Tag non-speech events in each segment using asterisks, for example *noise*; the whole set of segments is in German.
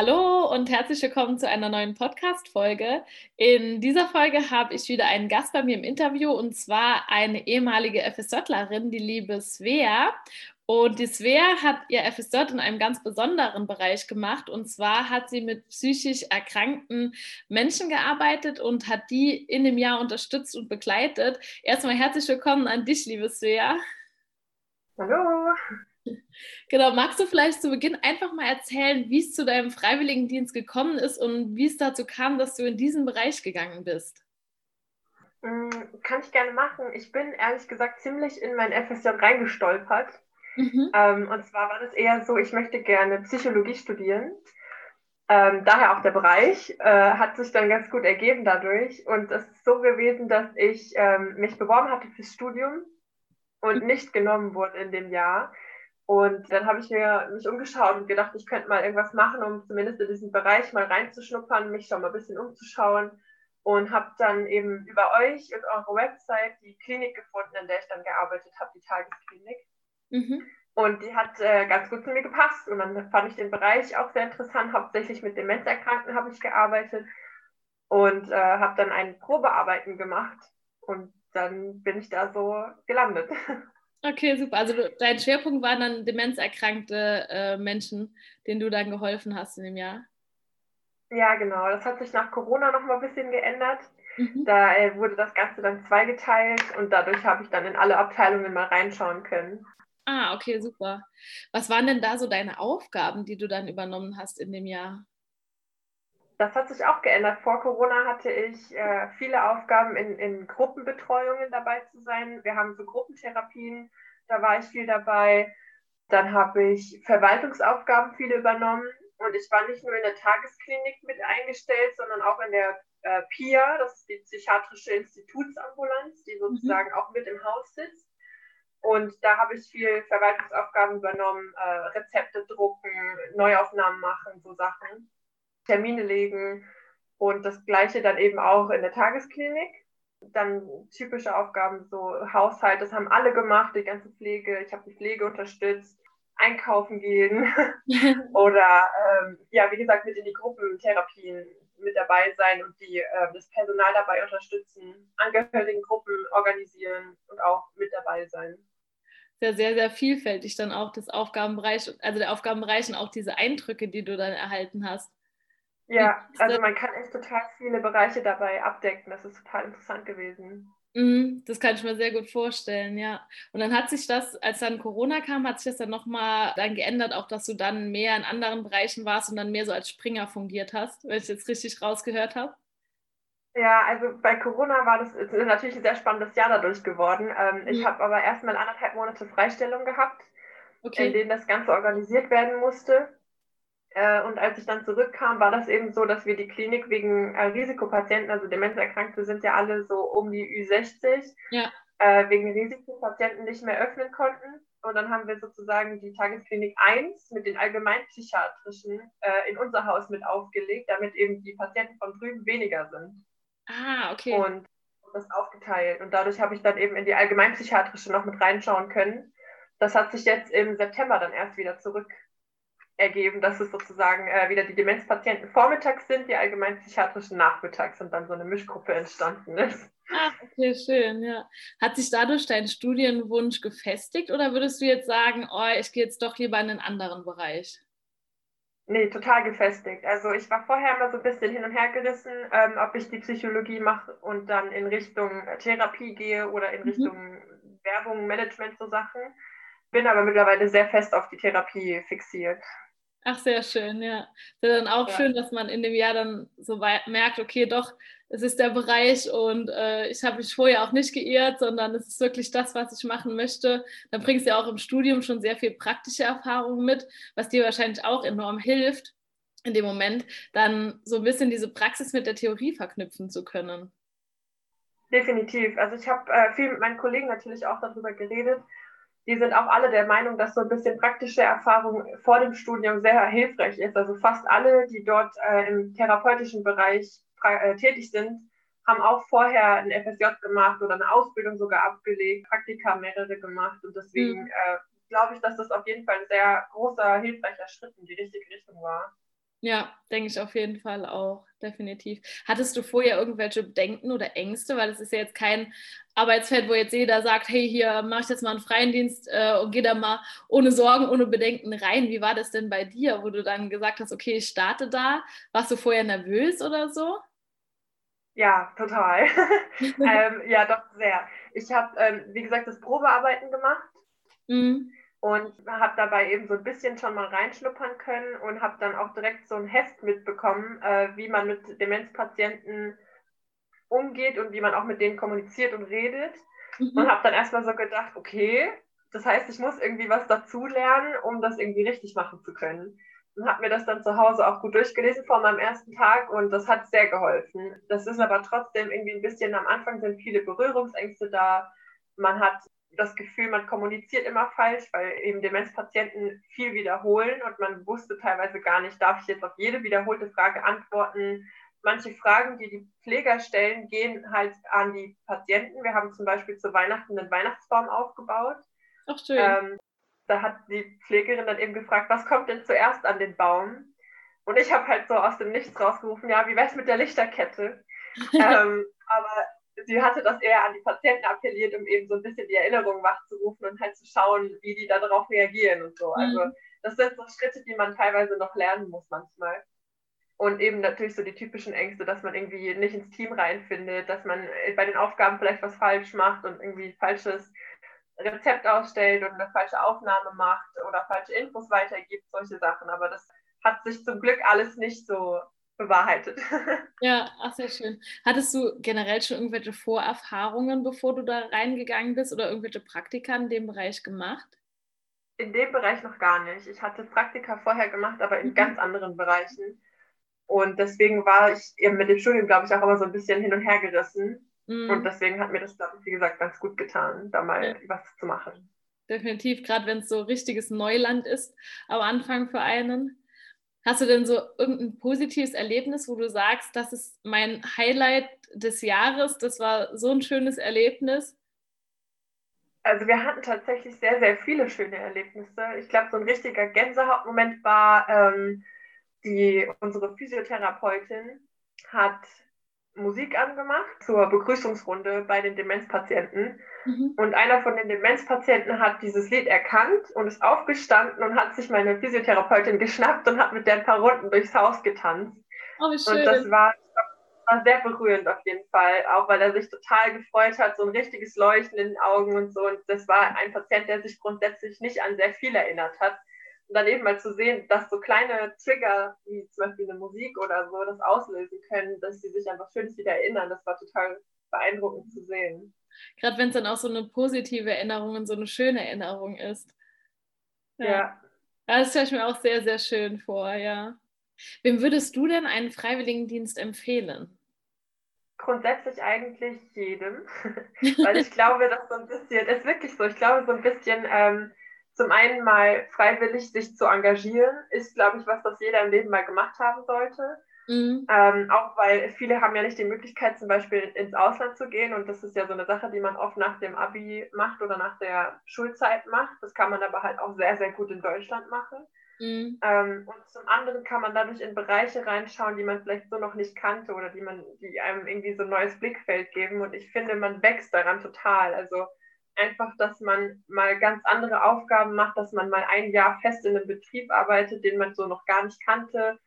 Hallo und herzlich willkommen zu einer neuen Podcast-Folge. In dieser Folge habe ich wieder einen Gast bei mir im Interview und zwar eine ehemalige FSJlerin, die liebe Svea. Und die Svea hat ihr FSJ in einem ganz besonderen Bereich gemacht. Und zwar hat sie mit psychisch erkrankten Menschen gearbeitet und hat die in dem Jahr unterstützt und begleitet. Erstmal herzlich willkommen an dich, liebe Svea. Hallo. Genau, magst du vielleicht zu Beginn einfach mal erzählen, wie es zu deinem Freiwilligendienst gekommen ist und wie es dazu kam, dass du in diesen Bereich gegangen bist? Mm, kann ich gerne machen. Ich bin ehrlich gesagt ziemlich in mein FSJ reingestolpert. Mhm. Ähm, und zwar war das eher so, ich möchte gerne Psychologie studieren. Ähm, daher auch der Bereich äh, hat sich dann ganz gut ergeben dadurch. Und es ist so gewesen, dass ich ähm, mich beworben hatte fürs Studium und mhm. nicht genommen wurde in dem Jahr. Und dann habe ich mir mich umgeschaut und gedacht, ich könnte mal irgendwas machen, um zumindest in diesen Bereich mal reinzuschnuppern, mich schon mal ein bisschen umzuschauen. Und habe dann eben über euch und eure Website die Klinik gefunden, in der ich dann gearbeitet habe, die Tagesklinik. Mhm. Und die hat äh, ganz gut zu mir gepasst. Und dann fand ich den Bereich auch sehr interessant. Hauptsächlich mit Demenzerkrankten habe ich gearbeitet und äh, habe dann ein Probearbeiten gemacht. Und dann bin ich da so gelandet. *laughs* Okay, super. Also dein Schwerpunkt waren dann demenzerkrankte äh, Menschen, denen du dann geholfen hast in dem Jahr. Ja, genau. Das hat sich nach Corona noch mal ein bisschen geändert. Mhm. Da äh, wurde das Ganze dann zweigeteilt und dadurch habe ich dann in alle Abteilungen mal reinschauen können. Ah, okay, super. Was waren denn da so deine Aufgaben, die du dann übernommen hast in dem Jahr? Das hat sich auch geändert. Vor Corona hatte ich äh, viele Aufgaben in, in Gruppenbetreuungen dabei zu sein. Wir haben so Gruppentherapien, da war ich viel dabei. Dann habe ich Verwaltungsaufgaben viele übernommen und ich war nicht nur in der Tagesklinik mit eingestellt, sondern auch in der äh, PIA, das ist die psychiatrische Institutsambulanz, die mhm. sozusagen mhm. auch mit im Haus sitzt. Und da habe ich viel Verwaltungsaufgaben übernommen, äh, Rezepte drucken, Neuaufnahmen machen, so Sachen. Termine legen und das gleiche dann eben auch in der Tagesklinik. Dann typische Aufgaben, so Haushalt, das haben alle gemacht, die ganze Pflege. Ich habe die Pflege unterstützt, einkaufen gehen *laughs* oder ähm, ja, wie gesagt, mit in die Gruppentherapien mit dabei sein und die, äh, das Personal dabei unterstützen, Angehörigengruppen organisieren und auch mit dabei sein. Sehr, sehr, sehr vielfältig dann auch das Aufgabenbereich, also der Aufgabenbereich und auch diese Eindrücke, die du dann erhalten hast. Ja, also man kann echt total viele Bereiche dabei abdecken. Das ist total interessant gewesen. Mhm, das kann ich mir sehr gut vorstellen, ja. Und dann hat sich das, als dann Corona kam, hat sich das dann nochmal dann geändert, auch dass du dann mehr in anderen Bereichen warst und dann mehr so als Springer fungiert hast, wenn ich jetzt richtig rausgehört habe. Ja, also bei Corona war das natürlich ein sehr spannendes Jahr dadurch geworden. Ähm, mhm. Ich habe aber erstmal anderthalb Monate Freistellung gehabt, okay. in denen das Ganze organisiert werden musste. Äh, und als ich dann zurückkam, war das eben so, dass wir die Klinik wegen äh, Risikopatienten, also Demenzerkrankte sind ja alle so um die Ü60, ja. äh, wegen Risikopatienten nicht mehr öffnen konnten. Und dann haben wir sozusagen die Tagesklinik 1 mit den allgemeinpsychiatrischen äh, in unser Haus mit aufgelegt, damit eben die Patienten von drüben weniger sind. Ah, okay. Und das aufgeteilt. Und dadurch habe ich dann eben in die allgemeinpsychiatrische noch mit reinschauen können. Das hat sich jetzt im September dann erst wieder zurück ergeben, dass es sozusagen äh, wieder die Demenzpatienten vormittags sind, die allgemeinpsychiatrischen nachmittags und dann so eine Mischgruppe entstanden ist. Ach, okay, schön, ja. Hat sich dadurch dein Studienwunsch gefestigt oder würdest du jetzt sagen, oh, ich gehe jetzt doch lieber in einen anderen Bereich? Nee, total gefestigt. Also ich war vorher immer so ein bisschen hin und her gerissen, ähm, ob ich die Psychologie mache und dann in Richtung Therapie gehe oder in mhm. Richtung Werbung, Management, so Sachen. Bin aber mittlerweile sehr fest auf die Therapie fixiert. Ach, sehr schön, ja. Ist ja dann auch ja. schön, dass man in dem Jahr dann so merkt, okay, doch, es ist der Bereich und äh, ich habe mich vorher auch nicht geirrt, sondern es ist wirklich das, was ich machen möchte. Dann bringst du ja auch im Studium schon sehr viel praktische Erfahrung mit, was dir wahrscheinlich auch enorm hilft, in dem Moment dann so ein bisschen diese Praxis mit der Theorie verknüpfen zu können. Definitiv. Also ich habe äh, viel mit meinen Kollegen natürlich auch darüber geredet die sind auch alle der Meinung, dass so ein bisschen praktische Erfahrung vor dem Studium sehr hilfreich ist. Also fast alle, die dort äh, im therapeutischen Bereich äh, tätig sind, haben auch vorher ein FSJ gemacht oder eine Ausbildung sogar abgelegt, Praktika mehrere gemacht. Und deswegen mhm. äh, glaube ich, dass das auf jeden Fall ein sehr großer, hilfreicher Schritt in die richtige Richtung war. Ja, denke ich auf jeden Fall auch, definitiv. Hattest du vorher irgendwelche Bedenken oder Ängste? Weil es ist ja jetzt kein Arbeitsfeld, wo jetzt jeder sagt, hey, hier mach ich jetzt mal einen freien Dienst äh, und geh da mal ohne Sorgen, ohne Bedenken rein. Wie war das denn bei dir, wo du dann gesagt hast, okay, ich starte da? Warst du vorher nervös oder so? Ja, total. *laughs* ähm, ja, doch sehr. Ich habe, ähm, wie gesagt, das Probearbeiten gemacht. *laughs* Mhm und habe dabei eben so ein bisschen schon mal reinschnuppern können und habe dann auch direkt so ein Heft mitbekommen, äh, wie man mit Demenzpatienten umgeht und wie man auch mit denen kommuniziert und redet. Mhm. Und habe dann erstmal so gedacht, okay, das heißt, ich muss irgendwie was dazu lernen, um das irgendwie richtig machen zu können. Und habe mir das dann zu Hause auch gut durchgelesen vor meinem ersten Tag und das hat sehr geholfen. Das ist aber trotzdem irgendwie ein bisschen, am Anfang sind viele Berührungsängste da. Man hat das Gefühl, man kommuniziert immer falsch, weil eben Demenzpatienten viel wiederholen und man wusste teilweise gar nicht, darf ich jetzt auf jede wiederholte Frage antworten. Manche Fragen, die die Pfleger stellen, gehen halt an die Patienten. Wir haben zum Beispiel zu Weihnachten einen Weihnachtsbaum aufgebaut. Ach schön. Ähm, da hat die Pflegerin dann eben gefragt, was kommt denn zuerst an den Baum? Und ich habe halt so aus dem Nichts rausgerufen, ja, wie wär's mit der Lichterkette? *laughs* ähm, aber sie hatte das eher an die Patienten appelliert, um eben so ein bisschen die Erinnerung wachzurufen und halt zu schauen, wie die darauf reagieren und so. Also mhm. das sind so Schritte, die man teilweise noch lernen muss manchmal. Und eben natürlich so die typischen Ängste, dass man irgendwie nicht ins Team reinfindet, dass man bei den Aufgaben vielleicht was falsch macht und irgendwie falsches Rezept ausstellt und eine falsche Aufnahme macht oder falsche Infos weitergibt, solche Sachen. Aber das hat sich zum Glück alles nicht so bewahrheitet. *laughs* Ja, ach sehr schön. Hattest du generell schon irgendwelche Vorerfahrungen, bevor du da reingegangen bist oder irgendwelche Praktika in dem Bereich gemacht? In dem Bereich noch gar nicht. Ich hatte Praktika vorher gemacht, aber in mhm. ganz anderen Bereichen. Und deswegen war ich eben mit dem Studium, glaube ich, auch immer so ein bisschen hin und her gerissen. Mhm. Und deswegen hat mir das, glaube ich, wie gesagt, ganz gut getan, da mal ja. was zu machen. Definitiv, gerade wenn es so richtiges Neuland ist am Anfang für einen. Hast du denn so irgendein positives Erlebnis, wo du sagst, das ist mein Highlight des Jahres, das war so ein schönes Erlebnis? Also wir hatten tatsächlich sehr, sehr viele schöne Erlebnisse. Ich glaube, so ein richtiger Gänsehautmoment war, ähm, die, unsere Physiotherapeutin hat Musik angemacht zur Begrüßungsrunde bei den Demenzpatienten. Mhm. Und einer von den Demenzpatienten hat dieses Lied erkannt und ist aufgestanden und hat sich meine Physiotherapeutin geschnappt und hat mit der ein paar Runden durchs Haus getanzt. Oh, wie schön. Und das war, war sehr berührend auf jeden Fall, auch weil er sich total gefreut hat, so ein richtiges Leuchten in den Augen und so. Und das war ein Patient, der sich grundsätzlich nicht an sehr viel erinnert hat. Und dann eben mal zu sehen, dass so kleine Trigger, wie zum Beispiel eine Musik oder so, das auslösen können, dass sie sich einfach schön wieder erinnern. Das war total beeindruckend zu sehen. Gerade wenn es dann auch so eine positive Erinnerung und so eine schöne Erinnerung ist. Ja. ja. Das stelle ich mir auch sehr, sehr schön vor, ja. Wem würdest du denn einen Freiwilligendienst empfehlen? Grundsätzlich eigentlich jedem, *laughs* weil ich glaube, dass so ein bisschen, ist wirklich so, ich glaube so ein bisschen ähm, zum einen mal freiwillig sich zu engagieren, ist, glaube ich, was, das jeder im Leben mal gemacht haben sollte. Mhm. Ähm, auch weil viele haben ja nicht die Möglichkeit, zum Beispiel ins Ausland zu gehen. Und das ist ja so eine Sache, die man oft nach dem Abi macht oder nach der Schulzeit macht. Das kann man aber halt auch sehr, sehr gut in Deutschland machen. Mhm. Ähm, und zum anderen kann man dadurch in Bereiche reinschauen, die man vielleicht so noch nicht kannte oder die man, die einem irgendwie so ein neues Blickfeld geben. Und ich finde, man wächst daran total. Also einfach, dass man mal ganz andere Aufgaben macht, dass man mal ein Jahr fest in einem Betrieb arbeitet, den man so noch gar nicht kannte.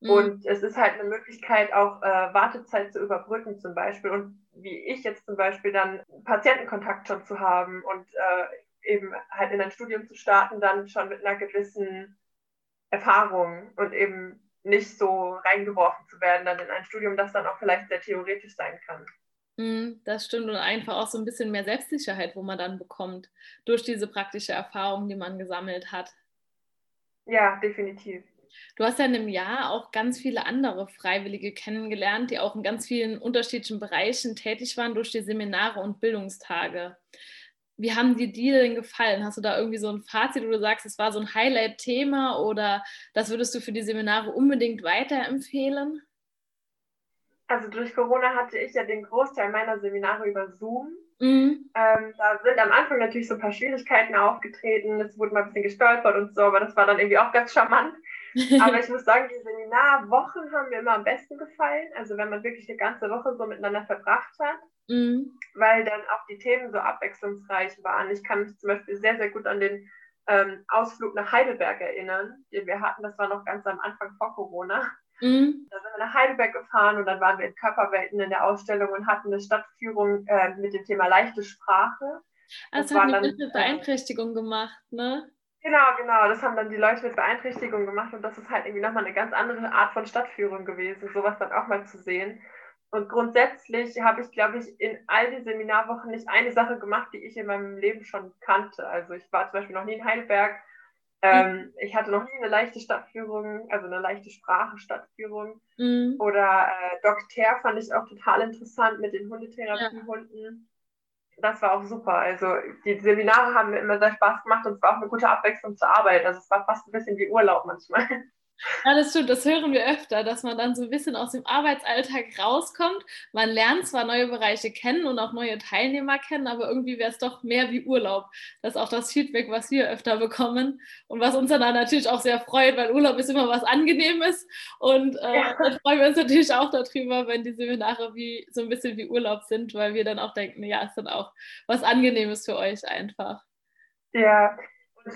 Mhm. Und es ist halt eine Möglichkeit, auch äh, Wartezeit zu überbrücken zum Beispiel. Und wie ich jetzt zum Beispiel dann Patientenkontakt schon zu haben und äh, eben halt in ein Studium zu starten, dann schon mit einer gewissen Erfahrung und eben nicht so reingeworfen zu werden dann in ein Studium, das dann auch vielleicht sehr theoretisch sein kann. Mhm, das stimmt und einfach auch so ein bisschen mehr Selbstsicherheit, wo man dann bekommt durch diese praktische Erfahrung, die man gesammelt hat. Ja, definitiv. Du hast ja in einem Jahr auch ganz viele andere Freiwillige kennengelernt, die auch in ganz vielen unterschiedlichen Bereichen tätig waren durch die Seminare und Bildungstage. Wie haben dir die denn gefallen? Hast du da irgendwie so ein Fazit, wo du sagst, es war so ein Highlight-Thema oder das würdest du für die Seminare unbedingt weiterempfehlen? Also durch Corona hatte ich ja den Großteil meiner Seminare über Zoom. Mhm. Ähm, da sind am Anfang natürlich so ein paar Schwierigkeiten aufgetreten. Es wurde mal ein bisschen gestolpert und so, aber das war dann irgendwie auch ganz charmant. *laughs* Aber ich muss sagen, die Seminarwochen haben mir immer am besten gefallen. Also wenn man wirklich eine ganze Woche so miteinander verbracht hat, mhm. weil dann auch die Themen so abwechslungsreich waren. Ich kann mich zum Beispiel sehr, sehr gut an den ähm, Ausflug nach Heidelberg erinnern, den wir hatten. Das war noch ganz am Anfang vor Corona. Mhm. Da sind wir nach Heidelberg gefahren und dann waren wir in Körperwelten in der Ausstellung und hatten eine Stadtführung äh, mit dem Thema leichte Sprache. Also das hat eine dann, Beeinträchtigung gemacht, ne? Genau, genau. Das haben dann die Leute mit Beeinträchtigung gemacht und das ist halt irgendwie nochmal eine ganz andere Art von Stadtführung gewesen, sowas dann auch mal zu sehen. Und grundsätzlich habe ich, glaube ich, in all den Seminarwochen nicht eine Sache gemacht, die ich in meinem Leben schon kannte. Also ich war zum Beispiel noch nie in Heidelberg. Ähm, mhm. Ich hatte noch nie eine leichte Stadtführung, also eine leichte Sprache-Stadtführung. Mhm. Oder äh, Doc Ter fand ich auch total interessant mit den Hundetherapiehunden. Ja. Das war auch super. Also die Seminare haben mir immer sehr Spaß gemacht und es war auch eine gute Abwechslung zur Arbeit. Also es war fast ein bisschen wie Urlaub manchmal. Ja, das stimmt, das hören wir öfter, dass man dann so ein bisschen aus dem Arbeitsalltag rauskommt. Man lernt zwar neue Bereiche kennen und auch neue Teilnehmer kennen, aber irgendwie wäre es doch mehr wie Urlaub. Das ist auch das Feedback, was wir öfter bekommen und was uns dann natürlich auch sehr freut, weil Urlaub ist immer was Angenehmes und äh, ja. dann freuen wir uns natürlich auch darüber, wenn die Seminare wie, so ein bisschen wie Urlaub sind, weil wir dann auch denken, ja, es ist dann auch was Angenehmes für euch einfach. Ja,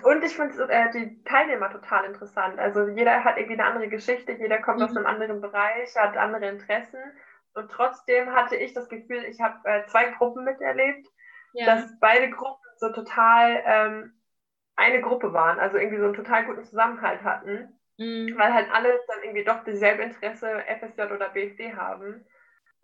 und ich finde äh, die Teilnehmer total interessant. Also jeder hat irgendwie eine andere Geschichte, jeder kommt mhm. aus einem anderen Bereich, hat andere Interessen. Und trotzdem hatte ich das Gefühl, ich habe äh, zwei Gruppen miterlebt, ja. dass beide Gruppen so total ähm, eine Gruppe waren, also irgendwie so einen total guten Zusammenhalt hatten, mhm. weil halt alle dann irgendwie doch dieselbe Interesse FSJ oder BFD haben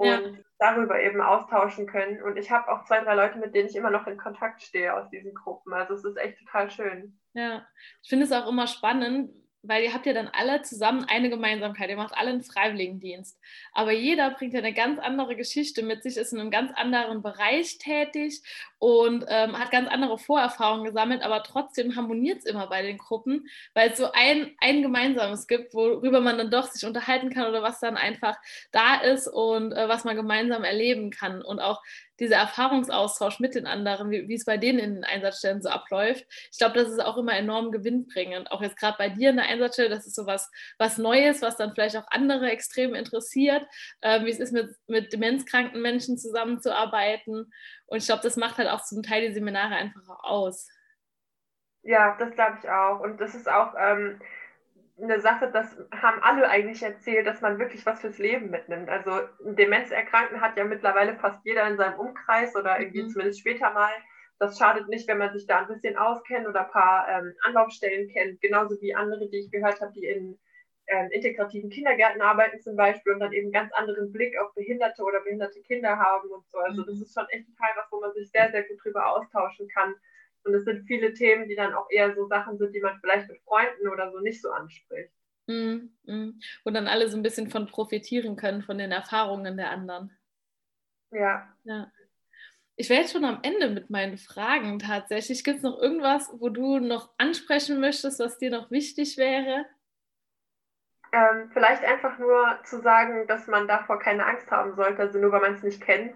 und ja. darüber eben austauschen können. Und ich habe auch zwei, drei Leute, mit denen ich immer noch in Kontakt stehe aus diesen Gruppen. Also es ist echt total schön. Ja, ich finde es auch immer spannend, weil ihr habt ja dann alle zusammen eine Gemeinsamkeit. Ihr macht alle einen Freiwilligendienst. Aber jeder bringt ja eine ganz andere Geschichte mit sich, ist in einem ganz anderen Bereich tätig und ähm, hat ganz andere Vorerfahrungen gesammelt, aber trotzdem harmoniert es immer bei den Gruppen, weil es so ein, ein Gemeinsames gibt, worüber man dann doch sich unterhalten kann oder was dann einfach da ist und äh, was man gemeinsam erleben kann. Und auch dieser Erfahrungsaustausch mit den anderen, wie, wie, es bei denen in den Einsatzstellen so abläuft. Ich glaube, das ist auch immer enorm gewinnbringend. Auch jetzt gerade bei dir in der Einsatzstelle, das ist so was, was Neues, was dann vielleicht auch andere extrem interessiert, äh, wie es ist, mit, mit demenzkranken Menschen zusammenzuarbeiten. Und ich glaube, das macht halt auch zum Teil die Seminare einfach auch aus. Ja, das glaube ich auch. Und das ist auch. Ähm eine Sache, das haben alle eigentlich erzählt, dass man wirklich was fürs Leben mitnimmt. Also Demenzerkrankten hat ja mittlerweile fast jeder in seinem Umkreis oder irgendwie mhm. zumindest später mal. Das schadet nicht, wenn man sich da ein bisschen auskennt oder ein paar ähm, Anlaufstellen kennt, genauso wie andere, die ich gehört habe, die in ähm, integrativen Kindergärten arbeiten zum Beispiel und dann eben ganz anderen Blick auf Behinderte oder behinderte Kinder haben und so. Also das mhm. ist schon echt total was, wo man sich sehr, sehr gut drüber austauschen kann und es sind viele Themen, die dann auch eher so Sachen sind, die man vielleicht mit Freunden oder so nicht so anspricht. Mm, mm. Wo dann alle so ein bisschen von profitieren können, von den Erfahrungen der anderen. Ja. ja. Ich wäre jetzt schon am Ende mit meinen Fragen tatsächlich. Gibt es noch irgendwas, wo du noch ansprechen möchtest, was dir noch wichtig wäre? Ähm, vielleicht einfach nur zu sagen, dass man davor keine Angst haben sollte, also nur weil man es nicht kennt.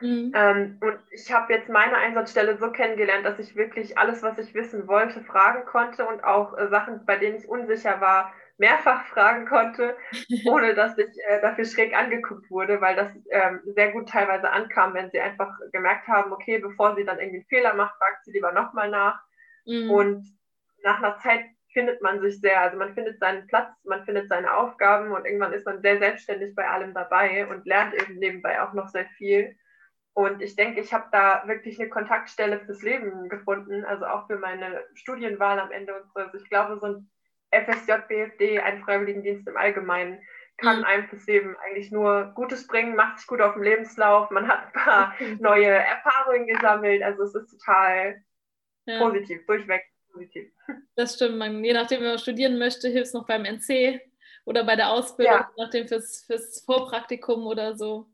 Mhm. Ähm, und ich habe jetzt meine Einsatzstelle so kennengelernt, dass ich wirklich alles, was ich wissen wollte, fragen konnte und auch äh, Sachen, bei denen ich unsicher war, mehrfach *laughs* fragen konnte, *laughs* ohne dass ich äh, dafür schräg angeguckt wurde, weil das ähm, sehr gut teilweise ankam, wenn sie einfach gemerkt haben, okay, bevor sie dann irgendwie einen Fehler macht, fragt sie lieber nochmal nach. Mhm. Und nach einer Zeit findet man sich sehr, also man findet seinen Platz, man findet seine Aufgaben und irgendwann ist man sehr selbstständig bei allem dabei und lernt eben nebenbei auch noch sehr viel. Und ich denke, ich habe da wirklich eine Kontaktstelle fürs Leben gefunden, also auch für meine Studienwahl am Ende und so. Also ich glaube, so ein FSJ, BFD, ein Freiwilligendienst im Allgemeinen, kann mhm. einem fürs Leben eigentlich nur Gutes bringen, macht sich gut auf dem Lebenslauf, man hat ein paar neue Erfahrungen gesammelt, also es ist total ja. positiv, durchweg positiv. Das stimmt, man, je nachdem, wenn man studieren möchte, hilft es noch beim NC oder bei der Ausbildung, ja. nachdem fürs, fürs Vorpraktikum oder so.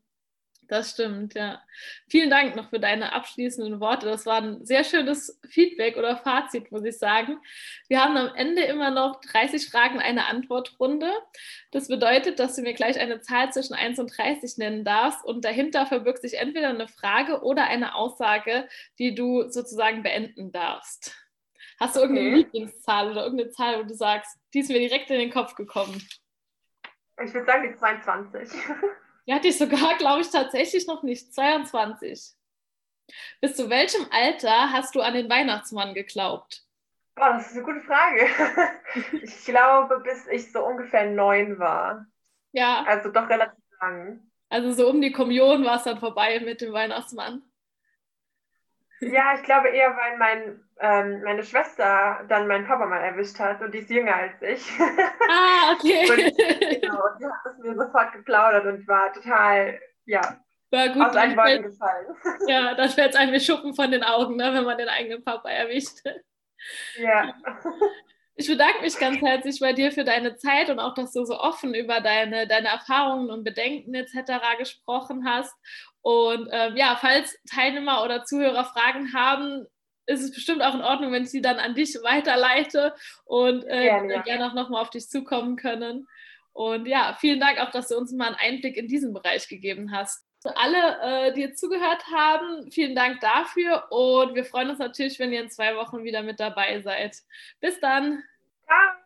Das stimmt, ja. Vielen Dank noch für deine abschließenden Worte. Das war ein sehr schönes Feedback oder Fazit, muss ich sagen. Wir haben am Ende immer noch 30 Fragen, eine Antwortrunde. Das bedeutet, dass du mir gleich eine Zahl zwischen 1 und 30 nennen darfst und dahinter verbirgt sich entweder eine Frage oder eine Aussage, die du sozusagen beenden darfst. Hast du okay. irgendeine Lieblingszahl oder irgendeine Zahl, wo du sagst, die ist mir direkt in den Kopf gekommen? Ich würde sagen die 22. *laughs* Ja, hatte ich sogar, *laughs* glaube ich, tatsächlich noch nicht. 22. Bis zu welchem Alter hast du an den Weihnachtsmann geglaubt? Boah, das ist eine gute Frage. *laughs* ich glaube, bis ich so ungefähr neun war. Ja. Also doch relativ lang. Also so um die Kommunion war es dann vorbei mit dem Weihnachtsmann. Ja, ich glaube eher, weil mein, ähm, meine Schwester dann meinen Papa mal erwischt hat und die ist jünger als ich. Ah, okay. *laughs* und, genau, die hat es mir sofort geplaudert und war total, ja, war gut, aus allen Wolken gefallen. *laughs* Ja, dann fällt einem Schuppen von den Augen, ne, wenn man den eigenen Papa erwischt. Ja. Ich bedanke mich ganz herzlich bei dir für deine Zeit und auch, dass du so offen über deine, deine Erfahrungen und Bedenken etc. gesprochen hast. Und ähm, ja, falls Teilnehmer oder Zuhörer Fragen haben, ist es bestimmt auch in Ordnung, wenn ich sie dann an dich weiterleite und äh, gerne, ja. gerne auch nochmal auf dich zukommen können. Und ja, vielen Dank auch, dass du uns mal einen Einblick in diesen Bereich gegeben hast. Alle, äh, die jetzt zugehört haben, vielen Dank dafür und wir freuen uns natürlich, wenn ihr in zwei Wochen wieder mit dabei seid. Bis dann. Ciao.